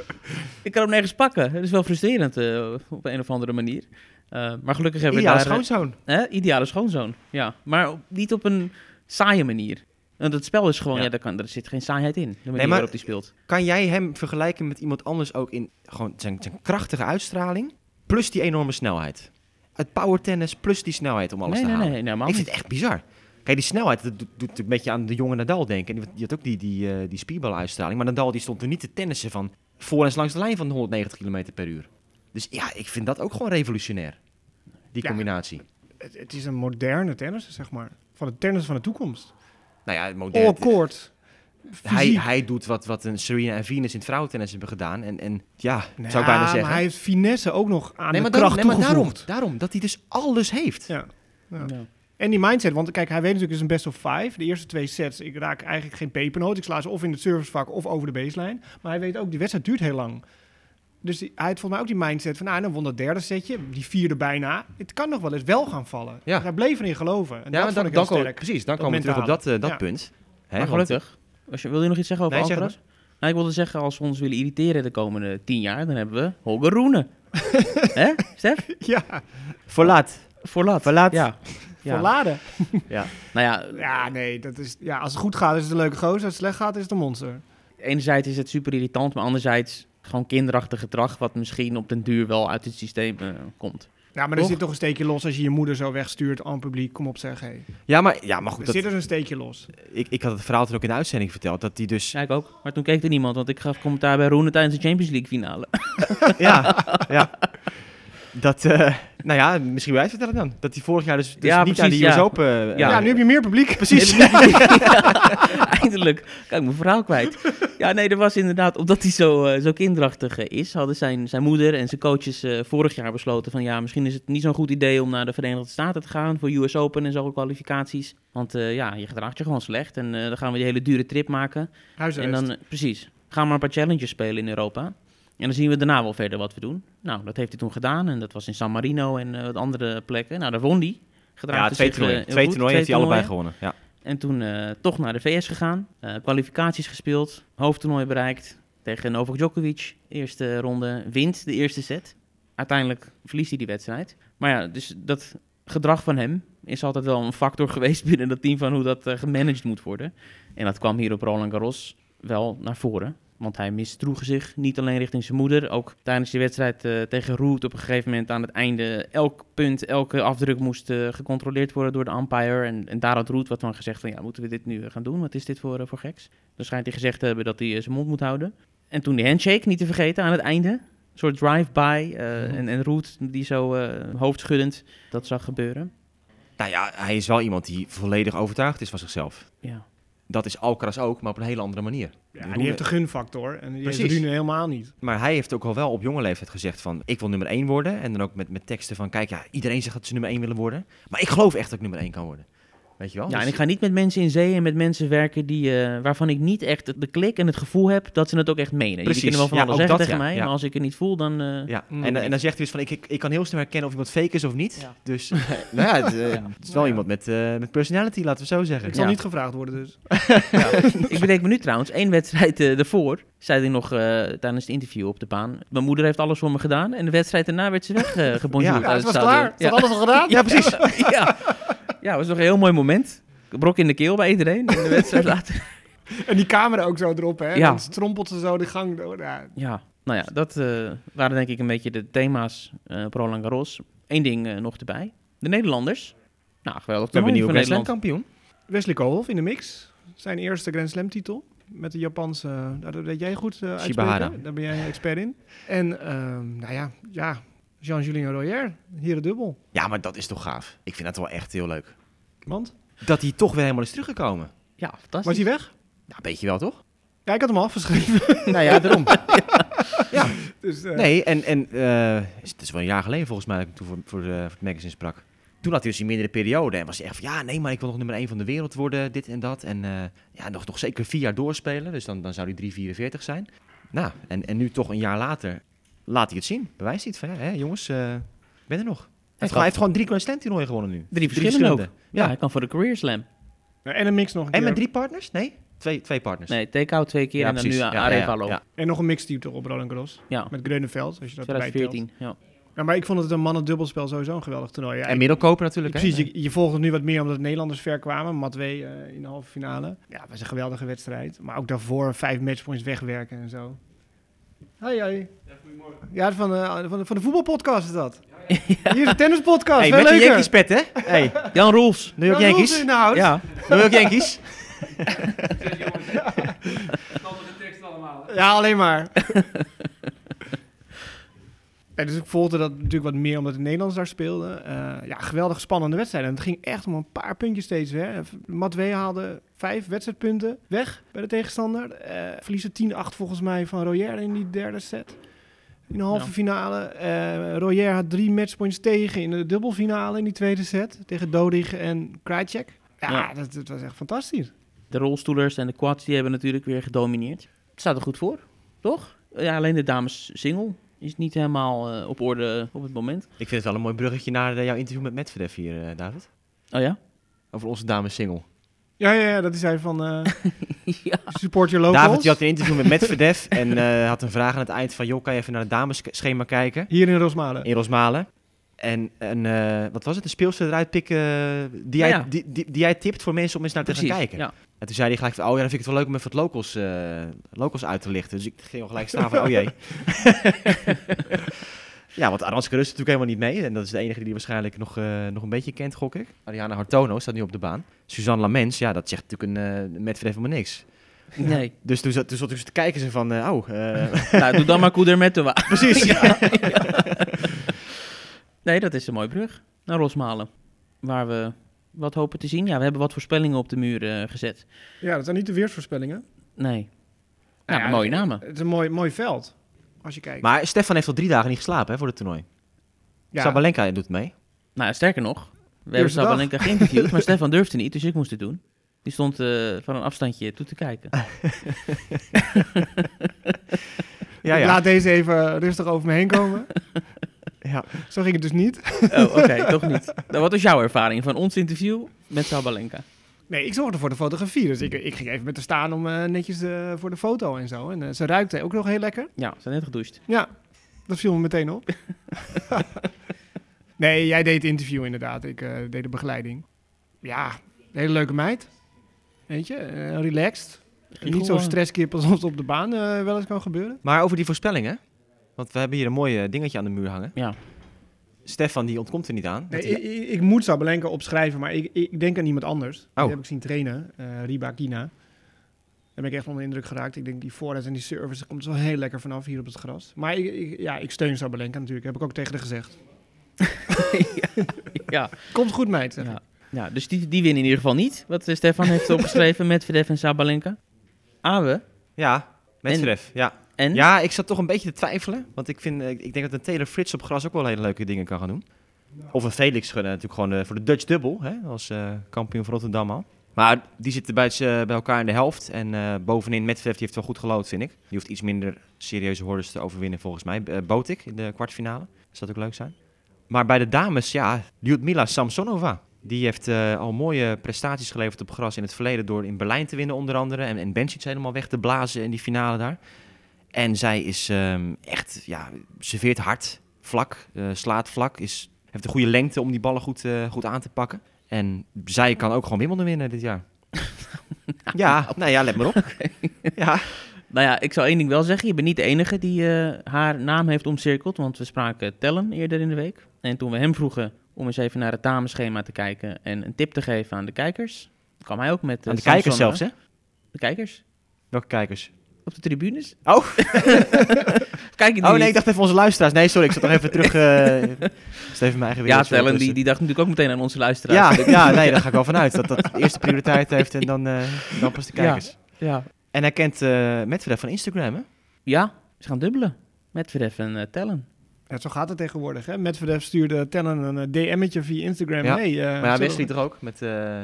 Ik kan hem nergens pakken. Het is wel frustrerend eh, op een of andere manier. Eh, maar gelukkig hebben we daar... schoonzoon. Hè? Ideale schoonzoon, ja. Maar op- niet op een saaie manier. Want het spel is gewoon, ja, Ja. daar, kan, er zit geen saaiheid in. De manier maar- waarop hij speelt. Kan jij hem vergelijken met iemand anders ook in gewoon zijn, zijn krachtige uitstraling, plus die enorme snelheid? Het power tennis plus die snelheid om alles nee, te nee, halen. nee, nee, helemaal ik vind het echt bizar. Kijk, die snelheid, dat doet, een beetje aan de jonge Nadal denken. En die, die had ook die, die, eh, die speedball-uitstraling. Maar Nadal die stond er niet te tennissen van voor en langs de lijn van 190 km per uur. Dus ja, ik vind dat ook gewoon revolutionair. Die Ja. combinatie. Het, het is een moderne tennis, zeg maar. Van het tennis van de toekomst. Nou ja, modern. All court. Hij, fysiek. hij doet wat, wat een Serena en Venus in het vrouwentennis hebben gedaan. En, en ja, Nou, zou ik bijna zeggen. maar hij heeft finesse ook nog aan nee, de daarom, kracht nee, maar daarom, toegevoegd. daarom, dat hij dus alles heeft. Ja. Ja. Ja. En die mindset, want kijk, hij weet natuurlijk, het is een best of five. De eerste twee sets, ik raak eigenlijk geen pepernoot. Ik sla ze of in het servicevak of over de baseline. Maar hij weet ook, die wedstrijd duurt heel lang. Dus die, hij heeft volgens mij ook die mindset van, nou, dan won dat derde setje, die vierde bijna. Het kan nog wel eens wel gaan vallen. Ja. Dus hij bleef erin geloven. En Ja, dat maar vond dan, ik dan heel komen, sterk. precies, dan komen we terug op dat, eh, dat Ja. punt. Hè, Maar. Was je, wil je nog iets zeggen over Nee, zeg Alcaraz? Nou, ik wilde zeggen, als we ons willen irriteren de komende tien jaar, dan hebben we Holger Rune. Hè, Stef? Ja, Voor laat. Voor laat. Voor laat. Ja. ja. verladen. Ja. Nou ja, Ja, nee, dat is, ja, als het goed gaat is het een leuke gozer. Als het slecht gaat is het een monster. enerzijds is het super irritant, maar anderzijds gewoon kinderachtig gedrag, wat misschien op den duur wel uit het systeem eh, komt. Ja, maar er Toch? zit toch een steekje los als je je moeder zo wegstuurt aan het publiek. Kom op zeg, hé. Ja, maar, ja, maar goed, Er dat, zit dus een steekje los. ik, ik had het verhaal toen ook in de uitzending verteld, dat hij dus... Ja, ik ook. Maar toen keek er niemand, want ik gaf commentaar bij Roene tijdens de Champions League finale. ja, ja. Dat, eh, nou ja, misschien wil jij het vertellen dan. Dat hij vorig jaar dus, dus Ja, niet aan precies, die US ja. Open... eh, Ja. Ja, nu heb je meer publiek. Precies. Eindelijk kan ik mijn verhaal kwijt. Ja, nee, er was inderdaad, omdat hij zo, eh, zo kinderachtig eh, is, hadden zijn, zijn moeder en zijn coaches eh, vorig jaar besloten van ja, misschien is het niet zo'n goed idee om naar de Verenigde Staten te gaan voor US Open en zo kwalificaties. Want eh, ja, je gedraagt je gewoon slecht en eh, dan gaan we die hele dure trip maken. En dan, precies, gaan we maar een paar challenges spelen in Europa. En dan zien we daarna wel verder wat we doen. Nou, dat heeft hij toen gedaan en dat was in San Marino en eh, wat andere plekken. Nou, daar won hij. Gedraagde Ja, twee toernooien. Twee toernooien heeft hij allebei gewonnen. Ja. En toen eh, toch naar de VS gegaan. eh, kwalificaties gespeeld. Hoofdtoernooi bereikt. Tegen Novak Djokovic. Eerste ronde. Wint de eerste set. Uiteindelijk verliest hij die wedstrijd. Maar ja, dus dat gedrag van hem is altijd wel een factor geweest binnen dat team van hoe dat eh, gemanaged moet worden. En dat kwam hier op Roland Garros wel naar voren. Want hij misdroeg zich niet alleen richting zijn moeder. Ook tijdens die wedstrijd eh, tegen Root op een gegeven moment aan het einde. Elk punt, elke afdruk moest eh, gecontroleerd worden door de umpire. En, en daar had Root wat van gezegd van ja, moeten we dit nu gaan doen? Wat is dit voor, eh, voor geks? Dan schijnt hij gezegd te hebben dat hij eh, zijn mond moet houden. En toen die handshake, niet te vergeten, aan het einde. Een soort drive-by. eh, en, en Root die zo eh, hoofdschuddend dat zag gebeuren. Nou ja, hij is wel iemand die volledig overtuigd is van zichzelf. Ja. Dat is Alcaraz ook, maar op een hele andere manier. Ja, Roene- die heeft de gunfactor. En die Precies. heeft Rune helemaal niet. Maar hij heeft ook al wel op jonge leeftijd gezegd van... ik wil nummer 1 worden. En dan ook met, met teksten van... kijk, ja, iedereen zegt dat ze nummer 1 willen worden. Maar ik geloof echt dat ik nummer 1 kan worden. Weet je wel? Ja, Dus- en ik ga niet met mensen in zee en met mensen werken die, eh, waarvan ik niet echt de klik en het gevoel heb dat ze het ook echt menen. Precies. Jullie kunnen wel van Ja, alles ook zeggen dat, tegen ja. mij, Ja. maar als ik het niet voel, dan... eh, Ja, Mm. en, en dan zegt hij dus van, ik, ik, ik kan heel snel herkennen of iemand fake is of niet. Ja. Dus, nou ja, het, eh, Ja. het is wel Ja. iemand met, eh, met personality, laten we zo zeggen. Ik zal Ja. niet gevraagd worden dus. ik bedenk me nu trouwens, één wedstrijd ervoor, zei hij nog eh, tijdens het interview op de baan. Mijn moeder heeft alles voor me gedaan en de wedstrijd daarna werd ze weggebonjourd Ja, uit Ja, het was stadion. klaar. Ze had alles al gedaan. Ja, precies. ja. Ja, was nog een heel mooi moment. Brok in de keel bij iedereen en de wedstrijd later. En die camera ook zo erop, hè. Ja. Dan strompelt ze zo de gang door. Ja, Ja, nou ja, dat eh, waren denk ik een beetje de thema's eh op Roland Garros. Eén ding eh, nog erbij. De Nederlanders. Nou, geweldig We hebben een Grand Slam kampioen. Wesley Koolhof in de mix. Zijn eerste Grand Slam titel. Met de Japanse, nou, dat weet jij goed eh uitspreken. Shibahara. Daar ben jij expert in. En, ehm, nou ja, ja Jean-Julien Royer, hier de dubbel. Ja, maar dat is toch gaaf. Ik vind dat wel echt heel leuk. Want, Dat hij toch weer helemaal is teruggekomen. Ja, fantastisch. was hij weg? Nou, weet je wel, toch? Ja, ik had hem al afgeschreven. nou ja, daarom. Dus, eh, Nee, en, en eh, het is wel een jaar geleden volgens mij dat ik toen voor, voor, de, voor het magazine sprak. Toen had hij dus een mindere periode en was hij echt van, ja, nee, maar ik wil nog nummer 1 van de wereld worden, dit en dat. En eh, ja, nog, nog zeker vier jaar doorspelen, dus dan, dan zou hij 3,44 zijn. Nou, en, en nu toch een jaar later laat hij het zien. Bewijst hij het van, ja, hè, jongens, eh, ben er nog. Hij heeft, gewoon, hij heeft gewoon drie Grand Slam toernooien gewonnen nu. Drie verschillende ook. Ja, Ja. hij kan voor de Career Slam. en een mix nog een En keer. met drie partners? Nee, twee, twee partners. Nee, take-out twee keer Ja, en dan precies. nu Ja, ja, Arevalo. ja, Ja, ja. En nog een mixteam toch op Roland Garros. ja. Met Greuneveld, als je dat erbij telt. 2014. Ja. Ja, maar ik vond het een mannen dubbelspel sowieso een geweldig toernooi. Ja, En middelkoper natuurlijk. hè? Precies, je, je volgt het nu wat meer omdat de Nederlanders ver kwamen. Matwee eh, in de halve finale. Ja, het was een geweldige wedstrijd. Maar ook daarvoor vijf matchpoints wegwerken en zo. Hoi, hoi. Ja, van, eh, van, de, van de voetbalpodcast is dat. Hier is de tennispodcast, Hey, veel met de leuker. Yankees pet, hè? Hey, Jan Roels. New York Ja, Yankees. Roels in de hout. Ja. New York Yankees. Ja, alleen maar. Ja, dus ik volgde dat natuurlijk wat meer omdat de Nederlanders daar speelden. Eh, ja, geweldig spannende wedstrijd. En het ging echt om een paar puntjes steeds. Hè. Matwee haalde vijf wedstrijdpunten weg bij de tegenstander. Eh verliezen 10-8 volgens mij van Royer in die derde set. In de halve Ja. finale. Eh Royer had drie matchpoints tegen in de dubbelfinale in die tweede set. Tegen Dodig en Krajcek. Ja, Ja. Dat, dat was echt fantastisch. De rolstoelers en de quads die hebben natuurlijk weer gedomineerd. Het staat er goed voor, toch? Ja, alleen de dames single is niet helemaal eh, op orde op het moment. Ik vind het wel een mooi bruggetje naar eh, jouw interview met Medvedev hier, eh, David. Oh ja? Over onze dames single. Ja, ja, ja dat is hij van eh, ja. Support Your Locals. David die had een interview met Medvedev en eh, had een vraag aan het eind van... joh, kan je even naar het dameschema kijken Hier in Rosmalen. in Rosmalen? En, en eh, wat was het, een speelster eruit pikken eh, die, Ja, jij, ja. die, die, die jij tipt voor mensen om eens naar te gaan kijken? Ja. En toen zei hij gelijk van, oh ja, dan vind ik het wel leuk om even wat locals, eh, locals uit te lichten. Dus ik ging al gelijk staan van, oh jee. ja, want Aranska Rus is natuurlijk helemaal niet mee. En dat is de enige die waarschijnlijk nog, eh, nog een beetje kent, gok ik. Ariana Hartono staat nu op de baan. Suzanne Lamens, ja, dat zegt natuurlijk een uh, Medvedev helemaal niks. Nee. Dus toen zat, toen zat ik te kijken ze van, eh, oh... eh, nou, doe dan maar Koeder met de wa. Precies. Ja, ja. Nee, dat is een mooi brug. Naar Rosmalen. Waar we wat hopen te zien. Ja, we hebben wat voorspellingen op de muur eh, gezet. Ja, dat zijn niet de weersvoorspellingen. Nee. Ja, Nou ja, mooie namen. Het is een mooi, mooi veld, als je kijkt. Maar Stefan heeft al drie dagen niet geslapen hè, voor het toernooi. ja, Sabalenka doet mee. Nou, sterker nog. We hebben. Sabalenka geïnterviewd, maar Stefan durfde niet, dus ik moest het doen. Die stond eh, van een afstandje toe te kijken. Ja, ja. laat deze even rustig over me heen komen. Ja. Zo ging het dus niet. Oh, oké, toch niet. Nou, wat was jouw ervaring van ons interview met Sabalenka? Nee, ik zorgde voor de fotografie. Dus ik, ik ging even met haar staan om eh, netjes eh, voor de foto en zo. En eh, ze ruikte ook nog heel lekker. Ja, ze zijn net gedoucht. Ja, dat viel me meteen op. nee, jij deed het interview inderdaad. Ik eh, deed de begeleiding. Ja, een hele leuke meid. Weet je, relaxed. Niet zo gewoon- stresskip als het op de baan eh, wel eens kan gebeuren. Maar over die voorspellingen. Want we hebben hier een mooi eh, dingetje aan de muur hangen. Ja. Stefan die ontkomt er niet aan. Nee, ik, moet Sabalenka opschrijven, maar ik, ik denk aan iemand anders. Oh. Die heb ik zien trainen, eh Riba Kina. Daar ben ik echt onder de indruk geraakt. Ik denk die voorhand en die service komt zo heel lekker vanaf hier op het gras. Maar ik, ik- ja, ik steun Sabalenka natuurlijk. Heb ik ook tegen haar gezegd. ja. Komt goed, meid. zeg. Ja. ja, dus die, die winnen in ieder geval niet. Wat eh, Stefan heeft opgeschreven met Medvedev en Sabalenka. Awe. Ja, Medvedev. Ja. Ja, ik zat toch een beetje te twijfelen. Want ik, vind, eh, ik denk dat een Taylor Frits op gras ook wel hele leuke dingen kan gaan doen. Of een Felix natuurlijk gewoon eh, voor de Dutch Double, hè, als eh, kampioen van Rotterdam al. Maar die zitten bij, bij elkaar in de helft. En eh, bovenin Medvedev, die heeft wel goed gelood, vind ik. Die hoeft iets minder serieuze hordes te overwinnen volgens mij. Uh, Botik in de kwartfinale. Dat zou ook leuk zijn. Maar bij de dames, ja, Lyudmila Samsonova. Die heeft al mooie prestaties geleverd op gras in het verleden door in Berlijn te winnen onder andere. En, en Bencic helemaal weg te blazen in die finale daar. En zij is ehm, echt, ja, serveert hard, vlak, eh, slaat vlak, is, heeft een goede lengte om die ballen goed, eh, goed aan te pakken. En zij kan ook gewoon Wimbledon winnen dit jaar. ja, nou ja, let maar op. Ja, Nou ja, ik zal één ding wel zeggen. Je bent niet de enige die eh, haar naam heeft omcirkeld. Want we spraken Tellen eerder in de week. En toen we hem vroegen om eens even naar het dameschema te kijken en een tip te geven aan de kijkers, kwam hij ook met... aan de kijkers zelfs, hè? De kijkers? Welke kijkers? Op de tribunes? Oh, Kijk je oh nee, niet? ik dacht even onze luisteraars. Nee, sorry, ik zat nog even terug. eh is even mijn eigen Ja, Tellen, die, die dacht natuurlijk ook meteen aan onze luisteraars. Ja, ja, nee, daar ga ik wel vanuit. Dat dat eerste prioriteit heeft en dan, eh, dan pas de kijkers. Ja. En hij kent uh, Medvedev van Instagram, hè? Ja, ze gaan dubbelen. Medvedev en eh, Tellen. Ja, zo gaat het tegenwoordig. Hè? Medvedev stuurde Tellen een eh, DM'tje via Instagram. Ja. Hey, eh, maar ja, zullen Wesley we- toch ook, met, eh,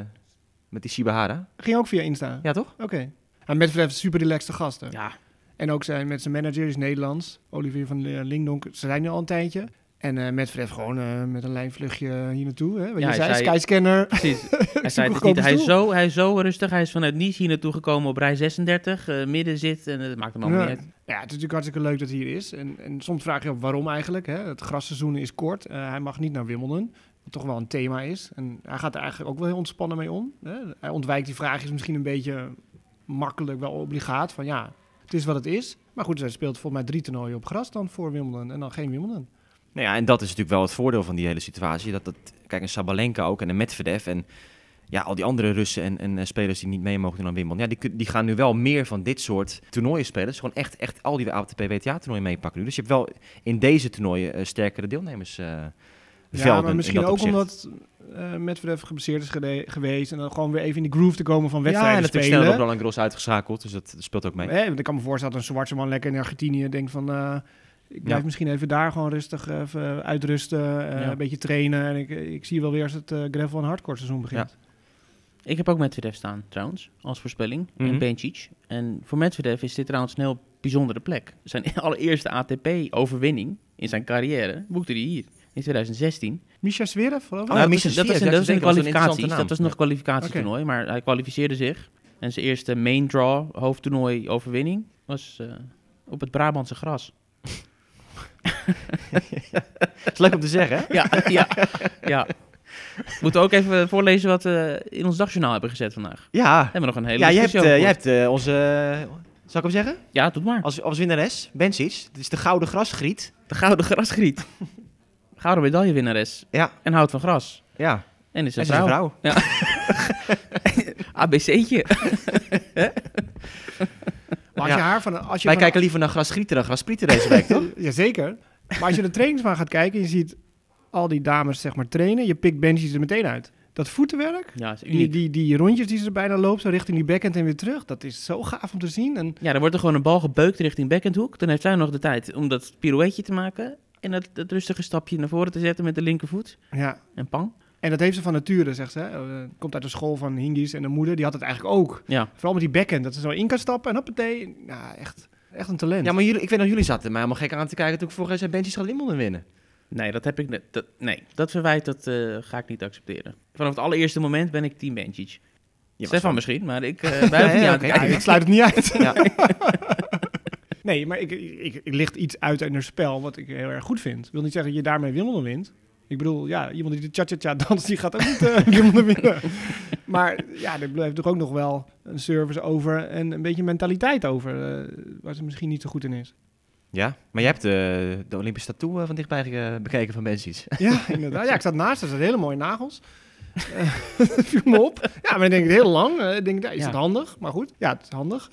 met die Shibahara. Ging ook via Insta. Ja, toch? Oké. En is super relaxte gasten. Ja, En ook zijn, met zijn manager, is Nederlands. Olivier van eh, Lingdonk. Ze zijn nu al een tijdje. En eh Medvedev gewoon eh, met een lijnvluchtje hier naartoe. Hè? Wat Ja, je zei, zei- Skyscanner. precies. Hij, zei het niet. Hij, is zo, hij is zo rustig. Hij is vanuit Nice hier naartoe gekomen op rij 36. eh, midden zit en het maakt hem allemaal Ja. niet uit. Ja, het is natuurlijk hartstikke leuk dat hij hier is. En, en soms vraag je op waarom eigenlijk. Hè? Het grasseizoen is kort. Hij mag niet naar Wimbledon. Wat toch wel een thema is. En hij gaat er eigenlijk ook wel heel ontspannen mee om. Hè? Hij ontwijkt die vraagjes misschien een beetje makkelijk, wel obligaat. Van ja, het is wat het is. Maar goed, hij speelt volgens mij drie toernooien op gras dan voor Wimbledon. En dan geen Wimbledon. Nou ja, en dat is natuurlijk wel het voordeel van die hele situatie. Dat, dat, kijk, een Sabalenka ook en een Medvedev en ja, al die andere Russen en, en eh, spelers die niet mee mogen doen aan Wimbledon. Ja, die, die gaan nu wel meer van dit soort toernooien spelen. Dus gewoon echt, echt al die ATP WTA toernooien meepakken nu. Dus je hebt wel in deze toernooien eh, sterkere deelnemers eh Ja, velden maar in misschien dat ook opzicht. omdat eh Medvedev geblesseerd is gede- geweest. En dan gewoon weer even in die groove te komen van Ja, wedstrijden en natuurlijk spelen. sneller op Garros uitgeschakeld, dus dat, dat speelt ook mee. Ik kan me voorstellen dat een zwarte man lekker in Argentinië denkt van... eh, ik blijf Ja. misschien even daar gewoon rustig even uitrusten, eh, Ja. een beetje trainen. En ik, ik zie wel weer als het eh, gravel en hardcore seizoen begint. Ik heb ook Medvedev staan, trouwens, als voorspelling. Mhm. En Bencic. En voor Medvedev is dit trouwens een heel bijzondere plek. Zijn allereerste ATP-overwinning in zijn carrière boekte hij hier, in 2016. Misha Zverev, geloof ik? Oh, Nou, Misha dat, was- dat was dat dat een interessante Dat was nog een kwalificatietoernooi, maar hij kwalificeerde zich. En zijn eerste main draw, hoofdtoernooi overwinning, was eh, op het Brabantse gras. is leuk om te zeggen, hè? Ja, ja, ja. Moeten we ook even voorlezen wat we in ons dagjournaal hebben gezet vandaag. Ja, We hebben nog een hele ja jij hebt, eh, jij hebt eh, onze... eh, zal ik hem zeggen? Ja, doe maar. Als, als winnares, Bencic. Het is de gouden grasgriet. De gouden grasgriet. Gouden medaillewinnares. Ja. En houdt van gras. Ja, En is en een is een vrouw. vrouw. ABC'tje. Maar als Ja. je haar van... Als je Wij van- kijken liever naar grasgrieten dan grasprieten deze week, toch? Jazeker. Maar als je de trainingsbaan gaat kijken, je ziet al die dames zeg maar trainen. Je pikt benchies er meteen uit. Dat voetenwerk, Ja, is die, uniek. die, die rondjes die ze bijna loopt, zo richting die backhand en weer terug. Dat is zo gaaf om te zien. En Ja, er wordt er gewoon een bal gebeukt richting backhandhoek. Dan heeft zij nog de tijd om dat pirouetje te maken. En dat, dat rustige stapje naar voren te zetten met de linkervoet. ja, En pang. En dat heeft ze van nature, zegt ze. hè. Eh, komt uit de school van Hingis en de moeder. Die had het eigenlijk ook. Ja. Vooral met die backhand. Dat ze zo in kan stappen en hoppatee. Nou, echt, echt een talent. Ja, maar jullie, ik weet nog, jullie zaten mij allemaal gek aan te kijken toen ik vorige keer zei Bencic gaat Wimbledon winnen. Nee, dat heb ik net. Dat, nee, dat verwijt dat, eh, ga ik niet accepteren. Vanaf het allereerste moment ben ik team was Stefan van- misschien, maar ik uh, niet ja, aan ik sluit het niet uit. Ja. nee, maar ik, ik, ik licht iets uit in haar spel wat ik heel erg goed vind. Ik wil niet zeggen dat je daarmee Wimbledon wint. Ik bedoel, ja, iemand die de cha-cha-cha danst, die gaat ook niet eh Wimbledon winnen. Maar ja, er blijft toch ook nog wel een service over en een beetje mentaliteit over, eh, waar ze misschien niet zo goed in is. Ja, maar jij hebt de, de Olympische tattoo eh, van dichtbij bekeken van Bencic. Ja, inderdaad. Ja, ik zat naast, er zaten hele mooie nagels. Dat viel me op. Ja, maar dan denk ik heel lang. ik denk, ja, is Ja. het handig? Maar goed, ja, het is handig.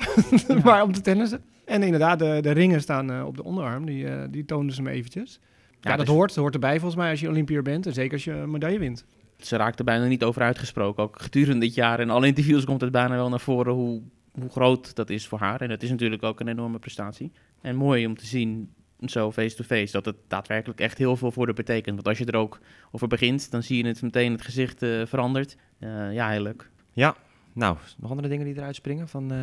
maar om te tennissen. En inderdaad, de, de ringen staan eh, op de onderarm. Die, eh die toonden ze me eventjes. Ja, dat dus- hoort. Dat hoort erbij volgens mij als je Olympiër bent. En zeker als je een medaille wint. Ze raakt er bijna niet over uitgesproken. Ook gedurende dit jaar in alle interviews komt het bijna wel naar voren hoe, hoe groot dat is voor haar. En dat is natuurlijk ook een enorme prestatie. En mooi om te zien zo face-to-face, dat het daadwerkelijk echt heel veel voor de betekent. Want als je er ook over begint, dan zie je het meteen het gezicht eh, verandert. Eh, ja, heel leuk. Nou, nog andere dingen die eruit springen van, eh,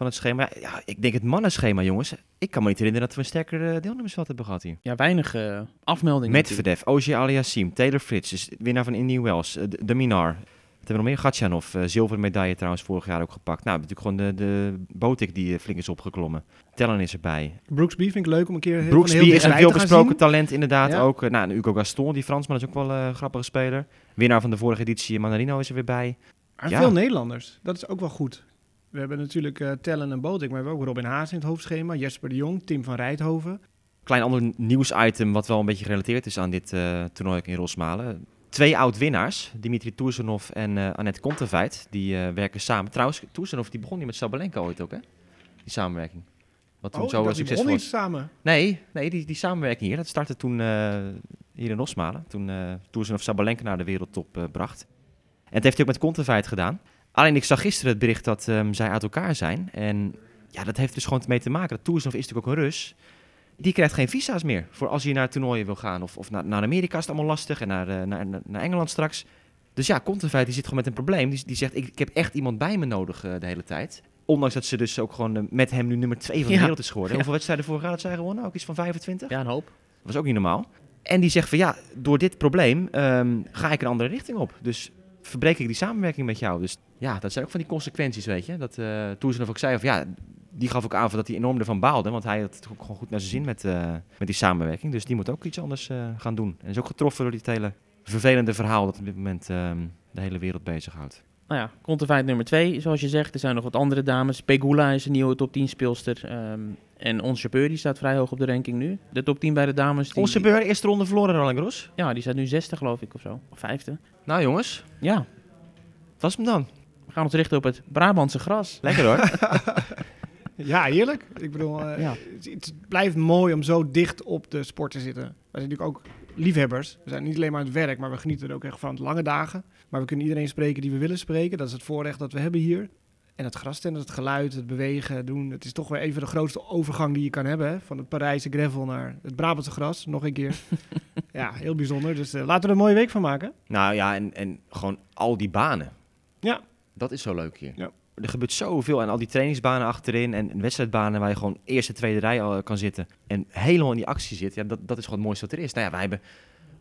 van het schema? Ja, ik denk het mannenschema, jongens. Ik kan me niet herinneren dat we een sterker eh, deelnemersveld hebben gehad hier. Ja, weinig eh, afmeldingen. Medvedev, Ogier Aliassim, Taylor Fritz, dus winnaar van Indian Wells, eh, de, de Minar. Wat hebben we nog meer? Gatjanov, zilveren medaille trouwens vorig jaar ook gepakt. Nou, natuurlijk gewoon de, de Botik die flink is opgeklommen. Tellen is erbij. Brooksby vind ik leuk om een keer heel, Brooksby heel is een veelbesproken talent inderdaad Ja. ook. Nou, en Hugo Gaston, die Fransman, is ook wel een grappige speler. Winnaar van de vorige editie, Manarino is er weer bij. Maar Ja. veel Nederlanders. Dat is ook wel goed. We hebben natuurlijk eh, Tellen en Botik, maar we hebben ook Robin Haas in het hoofdschema. Jesper de Jong, Tim van Rijthoven. Klein ander nieuwsitem wat wel een beetje gerelateerd is aan dit eh, toernooi in Rosmalen. Twee oud-winnaars, Dimitri Toersenov en eh, Annette Konteveit, die werken samen. Trouwens, Toersenov die begon niet met Sabalenka ooit ook, hè? Die samenwerking. Wat toen oh, zo succesvol was. niet samen. Nee, nee die, die samenwerking hier, dat startte toen hier in Rosmalen. Toen eh Toersenov Sabalenka naar de wereldtop bracht. En het heeft hij ook met Konteveit gedaan. Alleen ik zag gisteren het bericht dat ehm, zij uit elkaar zijn. En ja, dat heeft dus gewoon mee te maken. Dat Toersenov is natuurlijk ook een Rus. Die krijgt geen visa's meer voor als hij naar toernooien wil gaan. Of, of naar, naar Amerika is het allemaal lastig en naar, eh, naar, naar Engeland straks. Dus ja, Konteveit die zit gewoon met een probleem. Die, die zegt, ik, ik heb echt iemand bij me nodig eh, de hele tijd. Ondanks dat ze dus ook gewoon eh, met hem nu nummer 2 van de Ja. wereld is geworden. Ja. Hoeveel wedstrijden vorig jaar had zij gewonnen? Ook iets van 25? Ja, een hoop. Dat was ook niet normaal. En die zegt van ja, door dit probleem ehm, ga ik een andere richting op. Dus verbreek ik die samenwerking met jou. Dus ja, dat zijn ook van die consequenties, weet je. Dat uh, Toersenov ook zei van ja, die gaf ook aan dat hij enorm ervan baalde. Want hij had het ook gewoon goed naar zijn zin met, eh, met die samenwerking. Dus die moet ook iets anders eh, gaan doen. En is ook getroffen door dit hele vervelende verhaal dat op dit moment ehm, de hele wereld bezighoudt. Nou ja, Konteveit nummer 2, zoals je zegt. Er zijn nog wat andere dames. Pegula is een nieuwe top 10 speelster. ehm, en Ons Jabeur, die staat vrij hoog op de ranking nu. De top 10 bij de dames. Die, Onze beur, eerste ronde verloren Roland. Ja, die staat nu zesde geloof ik of zo. Of vijfde. Nou jongens, Ja, wat was hem dan? we gaan ons richten op het Brabantse gras. Lekker hoor. Ja, heerlijk. Ik bedoel, eh, Ja. het, het blijft mooi om zo dicht op de sport te zitten. Wij zijn natuurlijk ook liefhebbers. We zijn niet alleen maar aan het werk, maar we genieten er ook echt van. Lange dagen. Maar we kunnen iedereen spreken die we willen spreken. Dat is het voorrecht dat we hebben hier. En het grastennis, het geluid, het bewegen, doen. Het is toch weer even de grootste overgang die je kan hebben. Hè? Van het Parijse gravel naar het Brabantse gras. Nog een keer. ja, heel bijzonder. Dus eh, laten we er een mooie week van maken. Nou ja, en, en gewoon al die banen. Ja. Dat is zo leuk hier. Ja. Er gebeurt zoveel en al die trainingsbanen achterin en, en wedstrijdbanen waar je gewoon eerste, tweede rij al kan zitten en helemaal in die actie zit. Ja, dat, dat is gewoon het mooiste wat er is. Nou ja, wij hebben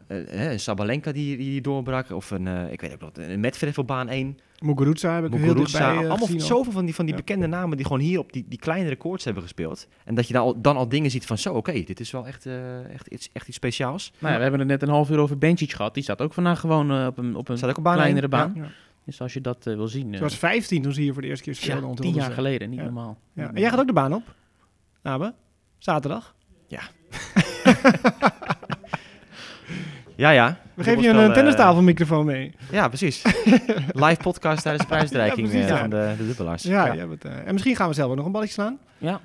eh, hè, een Sabalenka die, die doorbrak of een, eh, ik weet ook wat, een Medvedev op baan 1. Muguruza heb ik heel Muguruza, dichtbij eh, allemaal zoveel van die, van die Ja. bekende namen die gewoon hier op die, die kleine records hebben gespeeld. En dat je dan al, dan al dingen ziet van zo, oké, dit is wel echt, eh, echt, iets, echt iets speciaals. Nou ja, we hebben het net een half uur over Benčić gehad. Die staat ook vandaag gewoon eh, op een, op een Staat ook op baan kleinere baan. Ja. Dus als je dat eh, wil zien. Ze eh, was 15 toen ze hier voor de eerste keer speelde. ja, tien jaar geleden, niet Ja. normaal. Ja. En jij gaat ook de baan op? Abe? Zaterdag? Ja, ja. We geven je een uh, tennistafelmicrofoon mee. Ja, precies. Live podcast tijdens de Ja, eh, ja. van de, de dubbelaars. Ja, bent, eh, en misschien gaan we zelf ook nog een balletje slaan. Ja,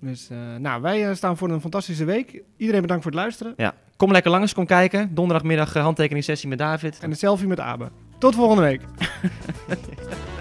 Dus eh, nou, wij eh, staan voor een fantastische week. Iedereen bedankt voor het luisteren. Ja. Kom lekker langs, kom kijken. Donderdagmiddag eh, handtekening sessie met David. En een selfie met Abe. Tot volgende week.